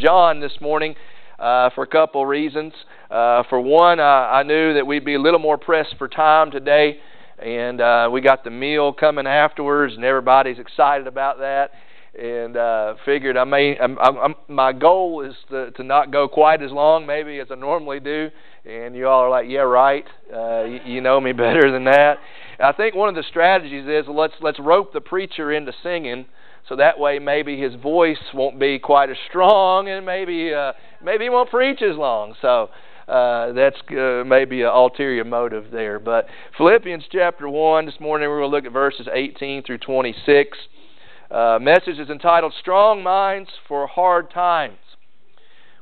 John this morning uh, for a couple reasons. Uh, for one, uh, I knew that we'd be a little more pressed for time today, and uh, we got the meal coming afterwards, and everybody's excited about that. And uh, figured I may. I'm, I'm, my goal is to, to not go quite as long, maybe as I normally do. And you all are like, "Yeah, right. Uh, you, you know me better than that." I think one of the strategies is let's let's rope the preacher into singing so that way maybe his voice won't be quite as strong and maybe uh, maybe he won't preach as long. So uh, that's uh, maybe an ulterior motive there. But philippians chapter 1 this morning we're going to look at verses 18 through 26 uh, message is entitled strong minds for hard times.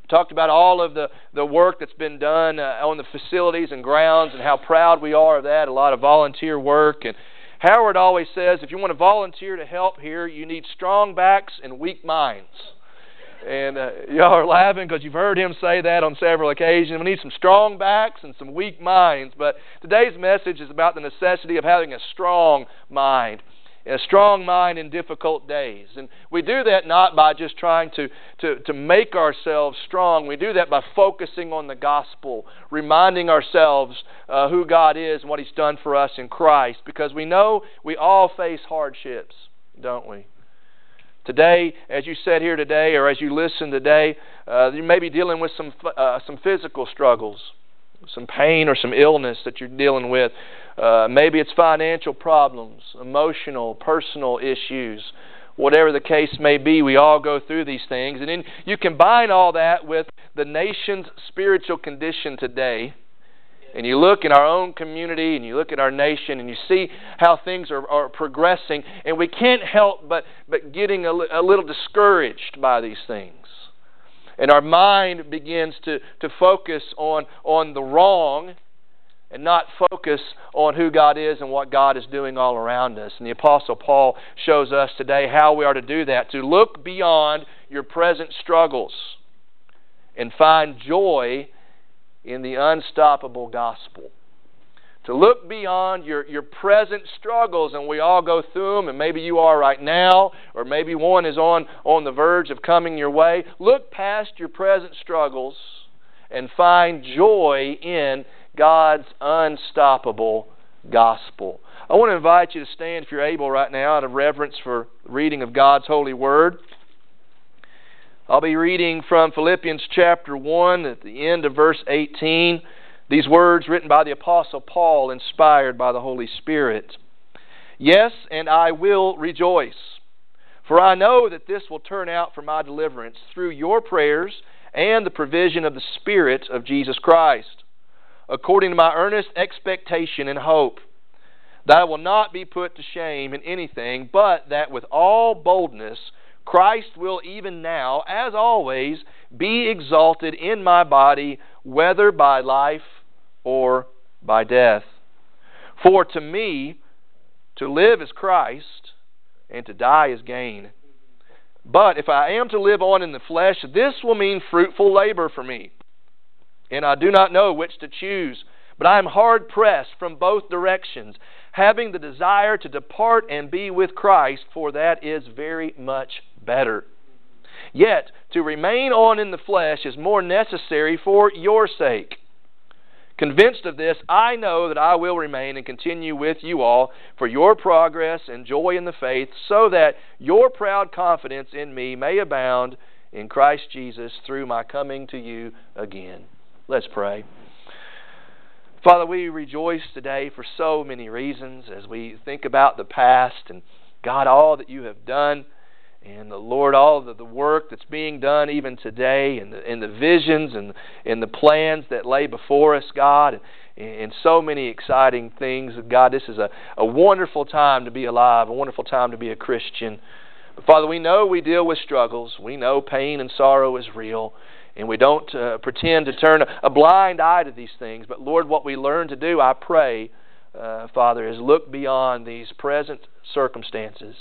We talked about all of the, the work that's been done uh, on the facilities and grounds and how proud we are of that a lot of volunteer work and Howard always says if you want to volunteer to help here, you need strong backs and weak minds. And uh, y'all are laughing because you've heard him say that on several occasions. We need some strong backs and some weak minds. But today's message is about the necessity of having a strong mind a strong mind in difficult days. And we do that not by just trying to, to, to make ourselves strong. We do that by focusing on the gospel, reminding ourselves uh, who God is and what He's done for us in Christ, because we know we all face hardships, don't we? Today, as you sit here today, or as you listen today, uh, you may be dealing with some, uh, some physical struggles, some pain or some illness that you're dealing with. Uh, maybe it's financial problems, emotional, personal issues, whatever the case may be. We all go through these things. And then you combine all that with the nation's spiritual condition today. And you look in our own community and you look at our nation and you see how things are, are progressing, and we can't help but, but getting a, a little discouraged by these things and our mind begins to, to focus on, on the wrong and not focus on who God is and what God is doing all around us. And the Apostle Paul shows us today how we are to do that to look beyond your present struggles and find joy in the unstoppable gospel. To look beyond your, your present struggles, and we all go through them, and maybe you are right now, or maybe one is on, on the verge of coming your way. Look past your present struggles and find joy in God's unstoppable gospel. I want to invite you to stand, if you're able, right now, out of reverence for reading of God's holy word. I'll be reading from Philippians chapter 1 at the end of verse 18. These words written by the Apostle Paul, inspired by the Holy Spirit. Yes, and I will rejoice, for I know that this will turn out for my deliverance through your prayers and the provision of the Spirit of Jesus Christ according to my earnest expectation and hope, that I will not be put to shame in anything, but that with all boldness Christ will even now, as always, be exalted in my body, whether by life or by death. For to me, to live is Christ, and to die is gain. But if I am to live on in the flesh, this will mean fruitful labor for me and I do not know which to choose. But I am hard pressed from both directions, having the desire to depart and be with Christ, for that is very much better. Yet, to remain on in the flesh is more necessary for your sake. Convinced of this, I know that I will remain and continue with you all for your progress and joy in the faith, so that your proud confidence in me may abound in Christ Jesus through my coming to you again. Let's pray. Father, we rejoice today for so many reasons as we think about the past and God, all that you have done, and the Lord, all of the work that's being done even today, and the, and the visions and, and the plans that lay before us, God, and, and so many exciting things. God, this is a, a wonderful time to be alive, a wonderful time to be a Christian. But Father, we know we deal with struggles. We know pain and sorrow is real. And we don't uh, pretend to turn a blind eye to these things. But Lord, what we learn to do, I pray, uh, Father, is look beyond these present circumstances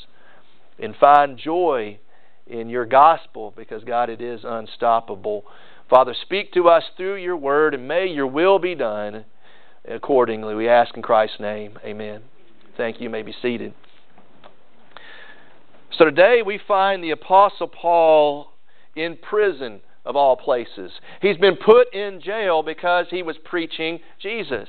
and find joy in your gospel because, God, it is unstoppable. Father, speak to us through your word and may your will be done accordingly. We ask in Christ's name. Amen. Thank you. you may be seated. So today we find the Apostle Paul in prison of all places. He's been put in jail because he was preaching Jesus.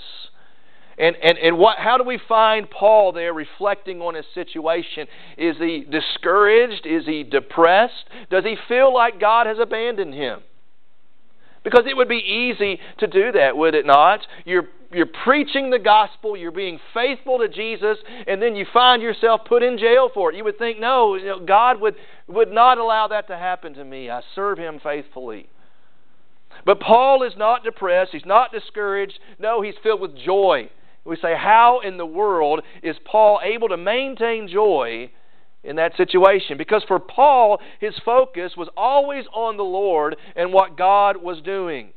And, and, and what, how do we find Paul there reflecting on his situation? Is he discouraged? Is he depressed? Does he feel like God has abandoned him? Because it would be easy to do that, would it not? You're, you're preaching the gospel, you're being faithful to Jesus, and then you find yourself put in jail for it. You would think, no, you know, God would, would not allow that to happen to me. I serve Him faithfully. But Paul is not depressed, he's not discouraged. No, he's filled with joy. We say, how in the world is Paul able to maintain joy in that situation? Because for Paul, his focus was always on the Lord and what God was doing.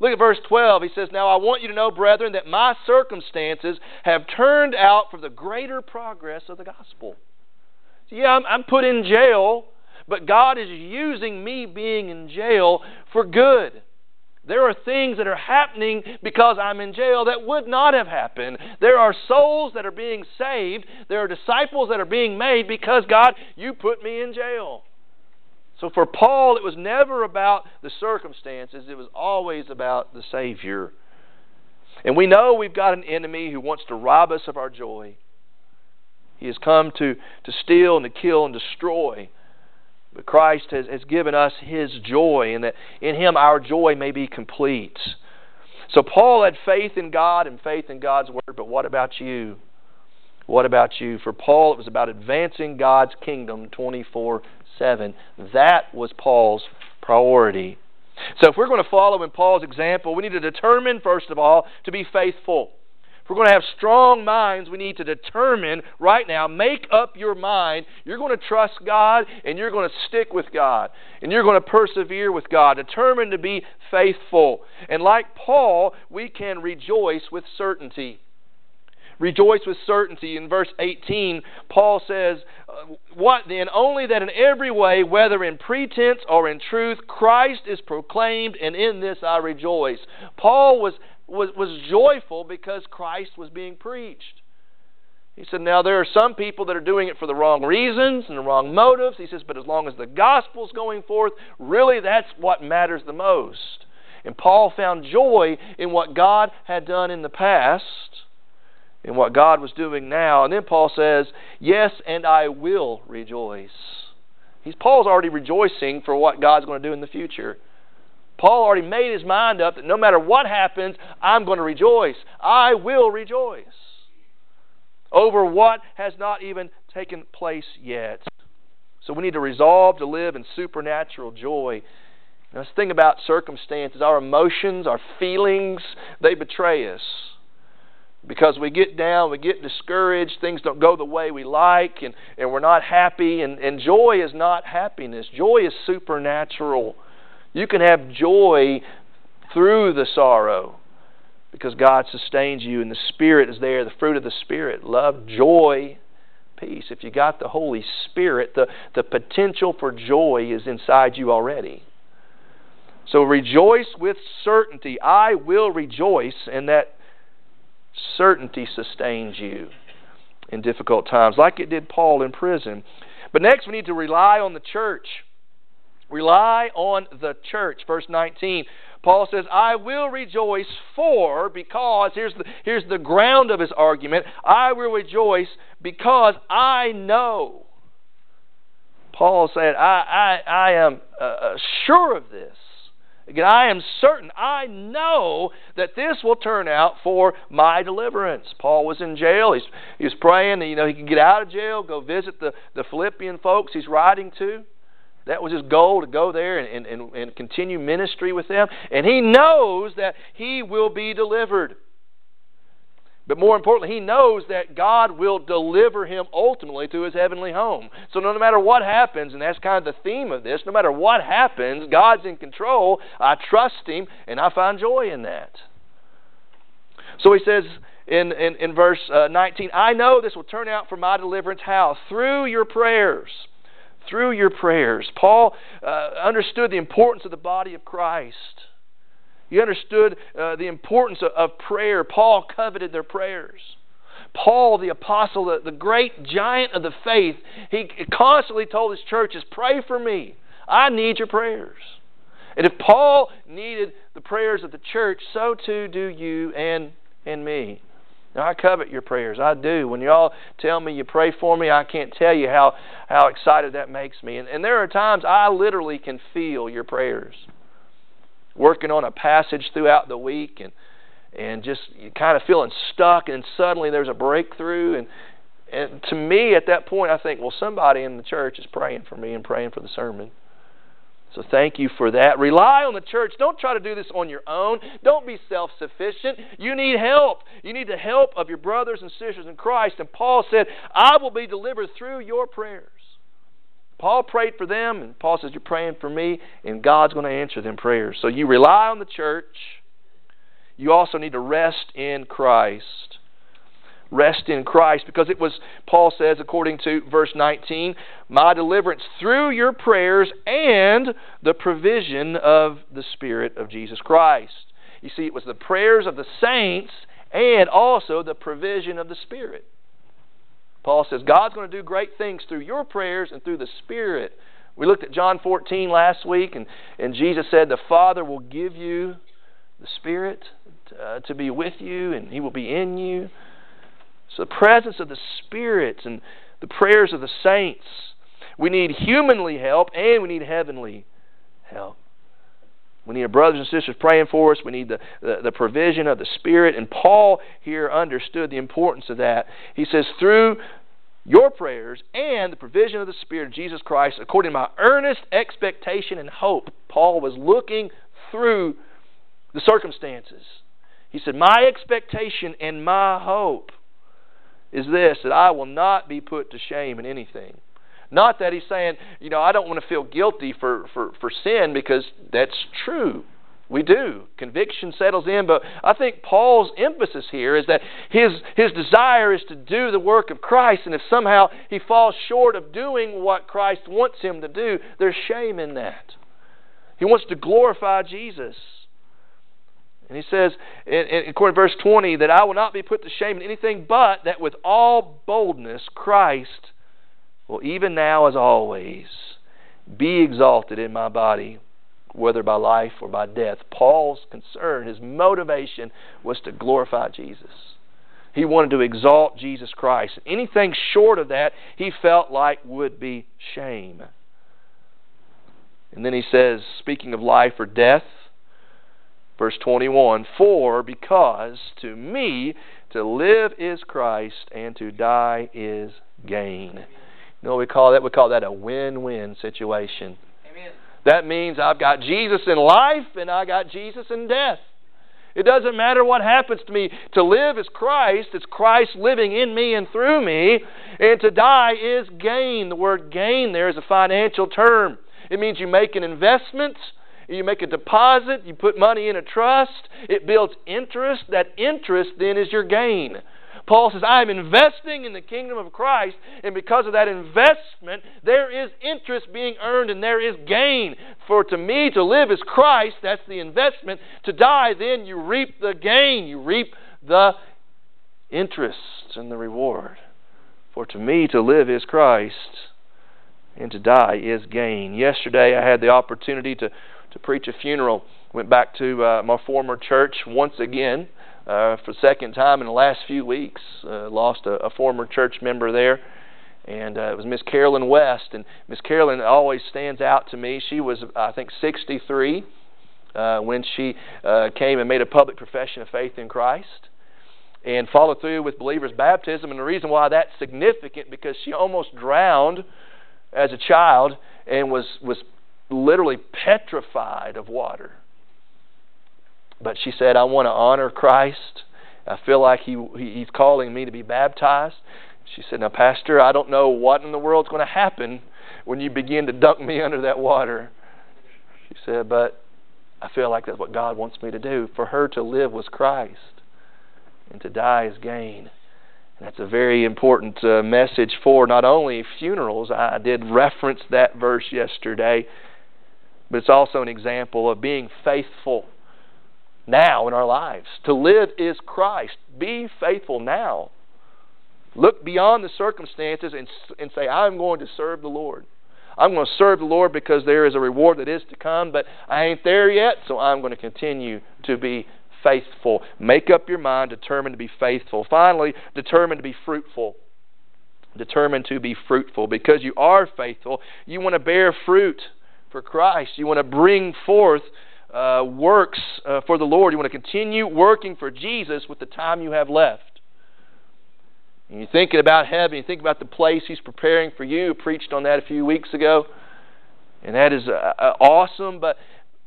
Look at verse 12. He says, Now I want you to know, brethren, that my circumstances have turned out for the greater progress of the gospel. Yeah, I'm, I'm put in jail, but God is using me being in jail for good. There are things that are happening because I'm in jail that would not have happened. There are souls that are being saved. There are disciples that are being made because, God, you put me in jail. So for Paul, it was never about the circumstances, it was always about the Savior. And we know we've got an enemy who wants to rob us of our joy. He has come to, to steal and to kill and destroy. But Christ has, has given us His joy, and that in Him our joy may be complete. So Paul had faith in God and faith in God's Word, but what about you? What about you? For Paul, it was about advancing God's kingdom 24 7. That was Paul's priority. So if we're going to follow in Paul's example, we need to determine, first of all, to be faithful we're going to have strong minds, we need to determine right now, make up your mind. You're going to trust God and you're going to stick with God and you're going to persevere with God, determined to be faithful. And like Paul, we can rejoice with certainty. Rejoice with certainty. In verse 18, Paul says, uh, What then? Only that in every way, whether in pretense or in truth, Christ is proclaimed, and in this I rejoice. Paul was was, was joyful because Christ was being preached. He said, Now there are some people that are doing it for the wrong reasons and the wrong motives. He says, But as long as the gospel's going forth, really that's what matters the most. And Paul found joy in what God had done in the past, in what God was doing now. And then Paul says, Yes, and I will rejoice. He's Paul's already rejoicing for what God's going to do in the future. Paul already made his mind up that no matter what happens, I'm going to rejoice. I will rejoice over what has not even taken place yet. So we need to resolve to live in supernatural joy. Now, let's about circumstances. Our emotions, our feelings, they betray us. Because we get down, we get discouraged, things don't go the way we like, and, and we're not happy. And, and joy is not happiness, joy is supernatural. You can have joy through the sorrow because God sustains you and the Spirit is there, the fruit of the Spirit love, joy, peace. If you got the Holy Spirit, the, the potential for joy is inside you already. So rejoice with certainty. I will rejoice, and that certainty sustains you in difficult times, like it did Paul in prison. But next, we need to rely on the church. Rely on the church. Verse 19. Paul says, I will rejoice for, because, here's the, here's the ground of his argument, I will rejoice because I know. Paul said, I, I, I am uh, uh, sure of this. Again, I am certain, I know that this will turn out for my deliverance. Paul was in jail. He's, he was praying that you know, he could get out of jail, go visit the, the Philippian folks he's writing to. That was his goal to go there and, and, and continue ministry with them. And he knows that he will be delivered. But more importantly, he knows that God will deliver him ultimately to his heavenly home. So no matter what happens, and that's kind of the theme of this, no matter what happens, God's in control. I trust him, and I find joy in that. So he says in, in, in verse uh, 19, I know this will turn out for my deliverance. How? Through your prayers through your prayers. Paul uh, understood the importance of the body of Christ. He understood uh, the importance of, of, prayer. Paul coveted their prayers. Paul, the apostle, the, the great giant of the faith, he constantly told his churches, Pray for me. I need your prayers. And if Paul needed the prayers of the church, so too do you and, and me. Now, I covet your prayers. I do. When y'all tell me you pray for me, I can't tell you how, how excited that makes me. And, and there are times I literally can feel your prayers. Working on a passage throughout the week and, and just kind of feeling stuck, and suddenly there's a breakthrough. And, and to me, at that point, I think, well, somebody in the church is praying for me and praying for the sermon. So thank you for that. Rely on the church. Don't try to do this on your own. Don't be self sufficient. You need help. You need the help of your brothers and sisters in Christ. And Paul said, I will be delivered through your prayers. Paul prayed for them, and Paul says, You're praying for me, and God's going to answer them prayers. So you rely on the church. You also need to rest in Christ rest in Christ because it was, Paul says, according to verse 19, my deliverance through your prayers and the provision of the Spirit of Jesus Christ. You see, it was the prayers of the saints and also the provision of the Spirit. Paul says, God's going to do great things through your prayers and through the Spirit. We looked at John 14 last week, and, and Jesus said, The Father will give you the Spirit uh, to be with you, and He will be in you. So, the presence of the Spirit and the prayers of the saints. We need humanly help and we need heavenly help. We need our brothers and sisters praying for us. We need the, the, the, provision of the Spirit. And Paul here understood the importance of that. He says, through your prayers and the provision of the Spirit of Jesus Christ, according to my earnest expectation and hope, Paul was looking through the circumstances. He said, My expectation and my hope is this that I will not be put to shame in anything. Not that he's saying, you know, I don't want to feel guilty for, for, for sin because that's true. We do. Conviction settles in, but I think Paul's emphasis here is that his, his desire is to do the work of Christ, and if somehow he falls short of doing what Christ wants him to do, there's shame in that. He wants to glorify Jesus. And he says, in, in, according to verse 20, that I will not be put to shame in anything, but that with all boldness Christ will even now as always be exalted in my body, whether by life or by death. Paul's concern, his motivation was to glorify Jesus. He wanted to exalt Jesus Christ. Anything short of that, he felt like would be shame. And then he says, speaking of life or death, Verse 21 For because to me to live is Christ, and to die is gain. You know what we call that? We call that a win win situation. Amen. That means I've got Jesus in life and I got Jesus in death. It doesn't matter what happens to me. To live is Christ. It's Christ living in me and through me. And to die is gain. The word gain there is a financial term. It means you make an investment you make a deposit, you put money in a trust, it builds interest. That interest then is your gain. Paul says, I am investing in the kingdom of Christ, and because of that investment, there is interest being earned and there is gain. For to me, to live is Christ, that's the investment. To die, then you reap the gain, you reap the interest and the reward. For to me, to live is Christ, and to die is gain. Yesterday, I had the opportunity to to preach a funeral. Went back to uh, my former church once again uh, for the second time in the last few weeks. Uh, lost a, a former church member there, and uh, it was Miss Carolyn West. And Miss Carolyn always stands out to me. She was, I think, 63 uh, when she uh, came and made a public profession of faith in Christ and followed through with believers' baptism. And the reason why that's significant because she almost drowned as a child and was was literally petrified of water. But she said, I want to honor Christ. I feel like he, He's calling me to be baptized. She said, Now, Pastor, I don't know what in the world's going to happen when you begin to dunk me under that water. She said, But I feel like that's what God wants me to do. For her to live was Christ, and to die is gain. And that's a very important uh, message for not only funerals. I did reference that verse yesterday but it's also an example of being faithful now in our lives. To live is Christ. Be faithful now. Look beyond the circumstances and, and say, I'm going to serve the Lord. I'm going to serve the Lord because there is a reward that is to come, but I ain't there yet, so I'm going to continue to be faithful. Make up your mind, determined to be faithful. Finally, determined to be fruitful. Determined to be fruitful. Because you are faithful, you want to bear fruit for Christ. You want to bring forth uh, works uh, for the Lord. You want to continue working for Jesus with the time you have left. And you're thinking about heaven, you think about the place He's preparing for you. preached on that a few weeks ago. And that is uh, uh, awesome, but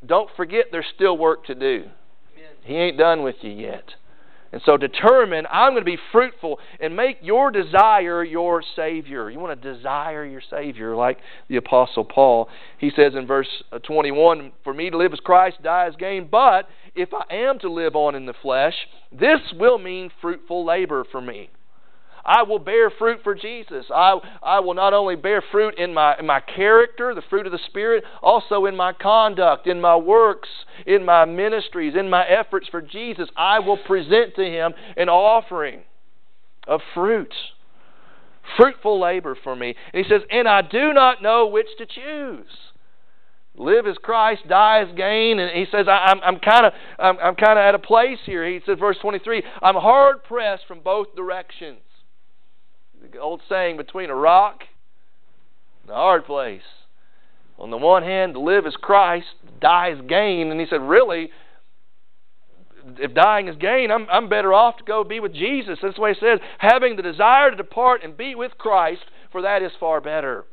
don't forget there's still work to do. Amen. He ain't done with you yet. And so determine, I'm going to be fruitful and make your desire your Savior. You want to desire your Savior like the Apostle Paul. He says in verse uh, 21 For me to live as Christ, die as gain. But if I am to live on in the flesh, this will mean fruitful labor for me. I will bear fruit for Jesus. I, I will not only bear fruit in my, in my character, the fruit of the Spirit, also in my conduct, in my works, in my ministries, in my efforts for Jesus. I will present to Him an offering of fruit. Fruitful labor for me. And He says, And I do not know which to choose live as Christ, die as gain. And he says, I'm, I'm kind of I'm, I'm kind of at a place here. He says, verse 23, I'm hard pressed from both directions the old saying between a rock and a hard place. On the one hand, to live is Christ, die is gain. And he said, really, if dying is gain, I'm, I'm better off to go be with Jesus. That's the way he says, having the desire to depart and be with Christ, for that is far better.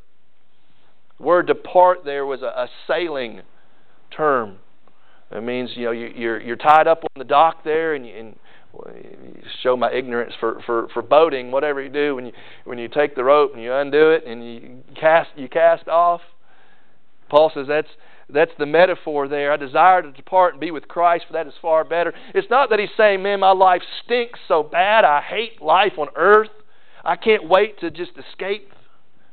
The word depart there was a, a sailing term. It means you know you, you're you're tied up on the dock there, and, you, and show my ignorance for, for, for boating, whatever you do, when you when you take the rope and you undo it and you cast you cast off. Paul says that's that's the metaphor there. I desire to depart and be with Christ, for that is far better. It's not that he's saying, Man, my life stinks so bad, I hate life on earth. I can't wait to just escape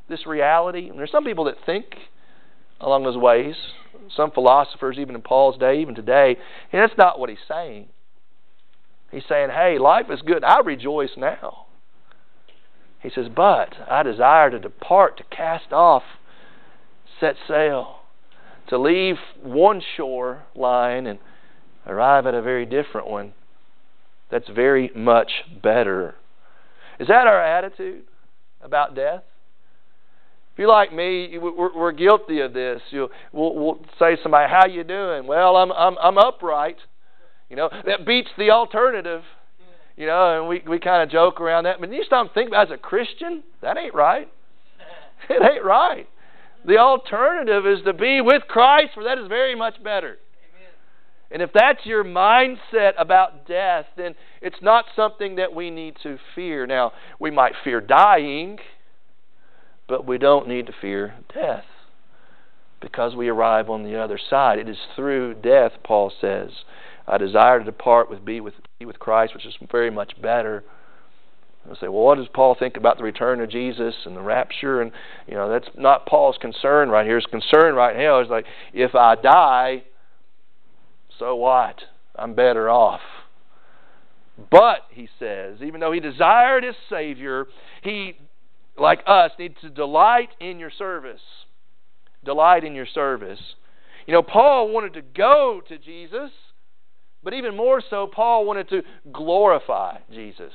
this reality. And there's some people that think along those ways. Some philosophers, even in Paul's day, even today, and that's not what he's saying. He's saying, hey, life is good. I rejoice now. He says, but I desire to depart, to cast off, set sail, to leave one shore line and arrive at a very different one that's very much better. Is that our attitude about death? If you're like me, we're, guilty of this. You'll, we'll say to somebody, "How you doing?" Well, I'm I'm I'm upright. You know, that beats the alternative. You know, and we, we kind of joke around that. But you stop thinking about as a Christian, that ain't right. It ain't right. The alternative is to be with Christ, for that is very much better. And if that's your mindset about death, then it's not something that we need to fear. Now, we might fear dying, but we don't need to fear death because we arrive on the other side. It is through death, Paul says, I desire to depart with be with be with Christ, which is very much better. I say, well, what does Paul think about the return of Jesus and the rapture? And you know, that's not Paul's concern right here. His concern right now is like, if I die, so what? I'm better off. But he says, even though he desired his Savior, he, like us, needs to delight in your service. Delight in your service. You know, Paul wanted to go to Jesus. But even more so, Paul wanted to glorify Jesus.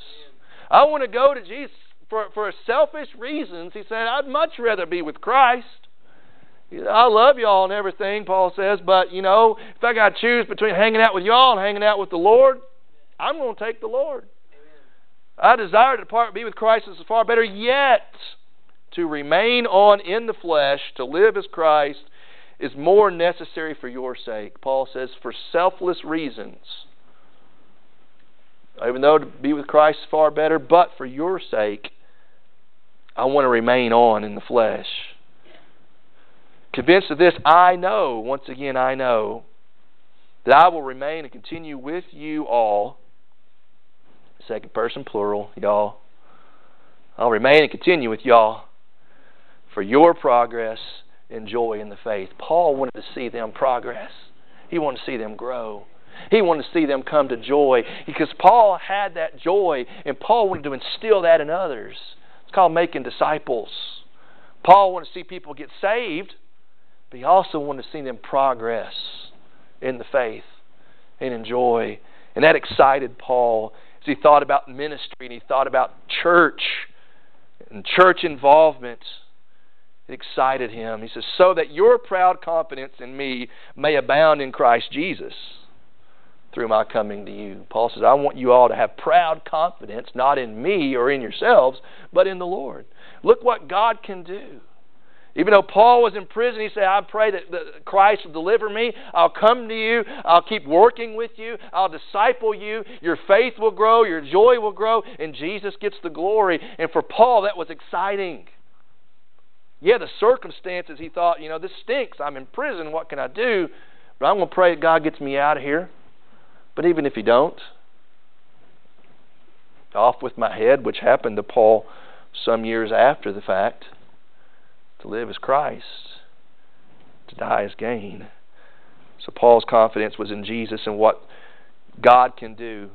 I want to go to Jesus for, for selfish reasons. He said, I'd much rather be with Christ. I love y'all and everything, Paul says, but, you know, if I got to choose between hanging out with y'all and hanging out with the Lord, I'm going to take the Lord. I desire to depart be with Christ is far better, yet to remain on in the flesh, to live as Christ, is more necessary for your sake. Paul says, for selfless reasons. Even though to be with Christ is far better, but for your sake, I want to remain on in the flesh. Convinced of this, I know, once again, I know, that I will remain and continue with you all. Second person plural, y'all. I'll remain and continue with y'all for your progress and joy in the faith. Paul wanted to see them progress. He wanted to see them grow. He wanted to see them come to joy because Paul had that joy and Paul wanted to instill that in others. It's called making disciples. Paul wanted to see people get saved, but he also wanted to see them progress in the faith and enjoy. And that excited Paul as he thought about ministry and he thought about church and church involvement. It excited him. He says, So that your proud confidence in me may abound in Christ Jesus through my coming to you. Paul says, I want you all to have proud confidence, not in me or in yourselves, but in the Lord. Look what God can do. Even though Paul was in prison, he said, I pray that, Christ will deliver me. I'll come to you. I'll keep working with you. I'll disciple you. Your faith will grow. Your joy will grow. And Jesus gets the glory. And for Paul, that was exciting. Yeah, the circumstances, he thought, you know, this stinks. I'm in prison. What can I do? But I'm going to pray that God gets me out of here. But even if he don't, off with my head, which happened to Paul some years after the fact. To live as Christ, to die as gain. So Paul's confidence was in Jesus and what God can do.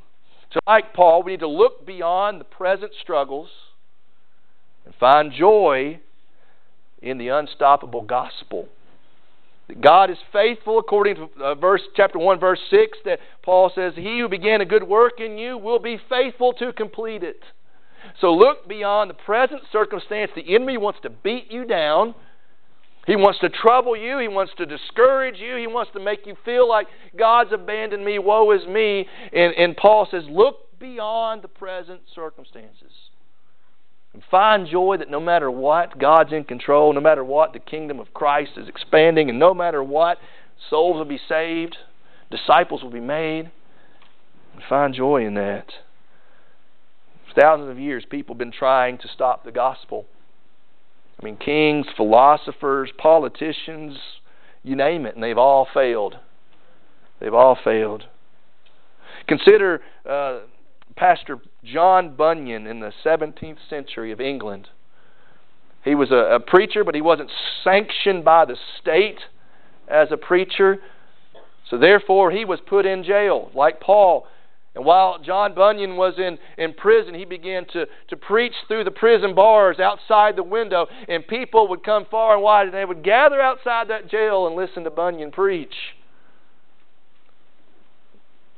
So, like Paul, we need to look beyond the present struggles and find joy in the unstoppable gospel. God is faithful according to uh, verse chapter 1 verse 6 that Paul says he who began a good work in you will be faithful to complete it. So look beyond the present circumstance. The enemy wants to beat you down. He wants to trouble you. He wants to discourage you. He wants to make you feel like God's abandoned me. Woe is me. And, and Paul says, look beyond the present circumstances. And find joy that no matter what, God's in control. No matter what, the kingdom of Christ is expanding. And no matter what, souls will be saved, disciples will be made. And find joy in that For thousands of years, people have been trying to stop the gospel. I mean, kings, philosophers, politicians, you name it, and they've all failed. They've all failed. Consider uh, Pastor John Bunyan in the 17th century of England. He was a, a preacher, but he wasn't sanctioned by the state as a preacher. So therefore, he was put in jail, like Paul and while John Bunyan was in, in prison, he began to, to preach through the prison bars outside the window, and people would come far and wide, and they would gather outside that jail and listen to Bunyan preach.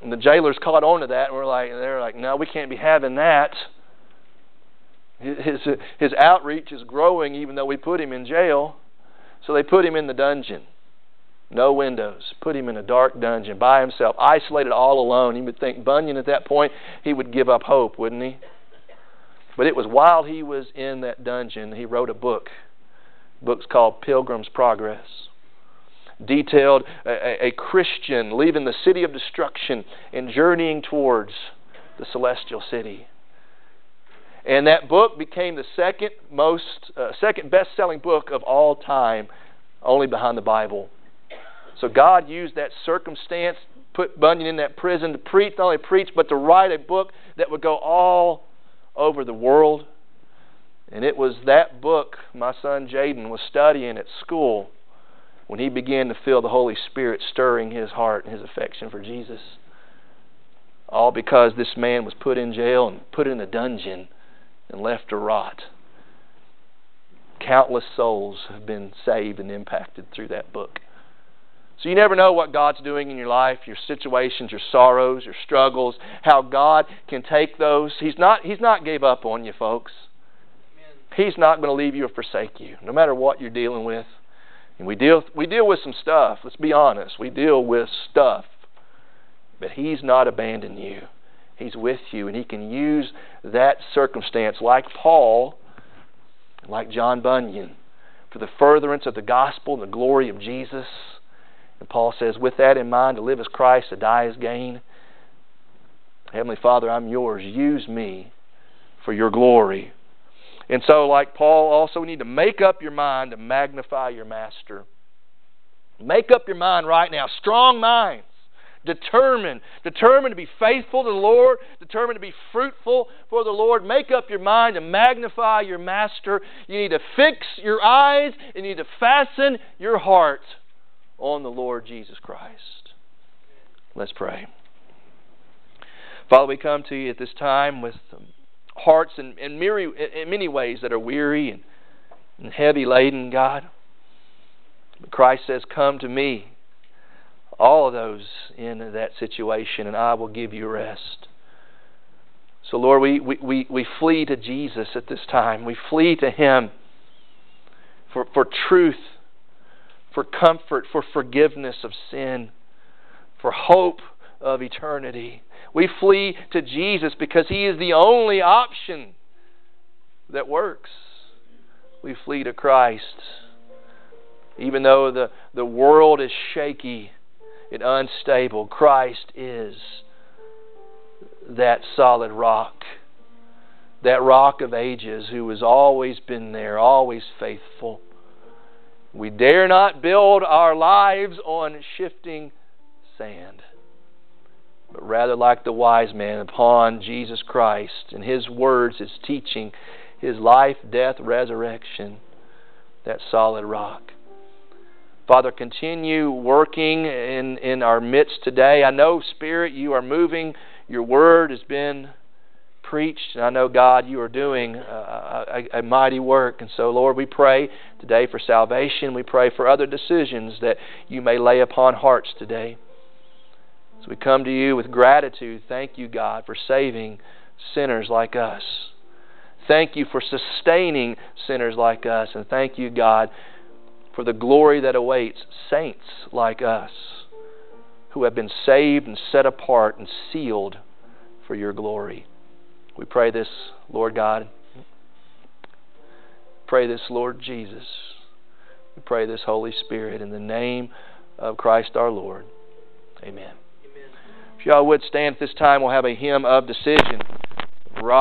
And the jailers caught on to that, and were like, they're like, no, we can't be having that. His, his outreach is growing even though we put him in jail. So they put him in the dungeon. No windows. Put him in a dark dungeon by himself, isolated all alone. You would think Bunyan at that point, he would give up hope, wouldn't he? But it was while he was in that dungeon, he wrote a book. The book's called Pilgrim's Progress. Detailed a, a Christian leaving the city of destruction and journeying towards the celestial city. And that book became the second most, uh, second best-selling book of all time, only behind the Bible. So God used that circumstance, put Bunyan in that prison to preach, not only preach, but to write a book that would go all over the world. And it was that book my son Jaden was studying at school when he began to feel the Holy Spirit stirring his heart and his affection for Jesus. All because this man was put in jail and put in a dungeon and left to rot. Countless souls have been saved and impacted through that book. So you never know what God's doing in your life, your situations, your sorrows, your struggles, how God can take those. He's not He's not gave up on you, folks. He's not going to leave you or forsake you, no matter what you're dealing with. And we deal we deal with some stuff. Let's be honest. We deal with stuff. But He's not abandoned you. He's with you, and He can use that circumstance, like Paul, like John Bunyan, for the furtherance of the gospel and the glory of Jesus. And Paul says, with that in mind, to live as Christ, to die as gain. Heavenly Father, I'm yours. Use me for your glory. And so, like Paul, also we need to make up your mind to magnify your master. Make up your mind right now. Strong minds. Determined. Determined to be faithful to the Lord. Determined to be fruitful for the Lord. Make up your mind to magnify your master. You need to fix your eyes you need to fasten your heart on the Lord Jesus Christ. Let's pray. Father, we come to you at this time with hearts in, in, in many ways that are weary and and heavy laden, God. But Christ says, Come to me, all of those in that situation, and I will give you rest. So, Lord, we, we, we, we flee to Jesus at this time. We flee to Him for, for truth, for comfort, for forgiveness of sin, for hope of eternity. We flee to Jesus because He is the only option that works. We flee to Christ. Even though the, the world is shaky and unstable, Christ is that solid rock. That rock of ages who has always been there, always faithful. We dare not build our lives on shifting sand, but rather, like the wise man, upon Jesus Christ and His words, His teaching, His life, death, resurrection, that solid rock. Father, continue working in, in our midst today. I know, Spirit, you are moving. Your word has been preached. And I know, God, you are doing a, a, a, mighty work. And so, Lord, we pray today for salvation. We pray for other decisions that you may lay upon hearts today. As we come to you with gratitude, thank you, God, for saving sinners like us. Thank you for sustaining sinners like us. And thank you, God, for the glory that awaits saints like us who have been saved and set apart and sealed for your glory. We pray this, Lord God. Pray this, Lord Jesus. We pray this, Holy Spirit, in the name of Christ our Lord. Amen. If y'all would stand at this time, we'll have a hymn of decision. Rock.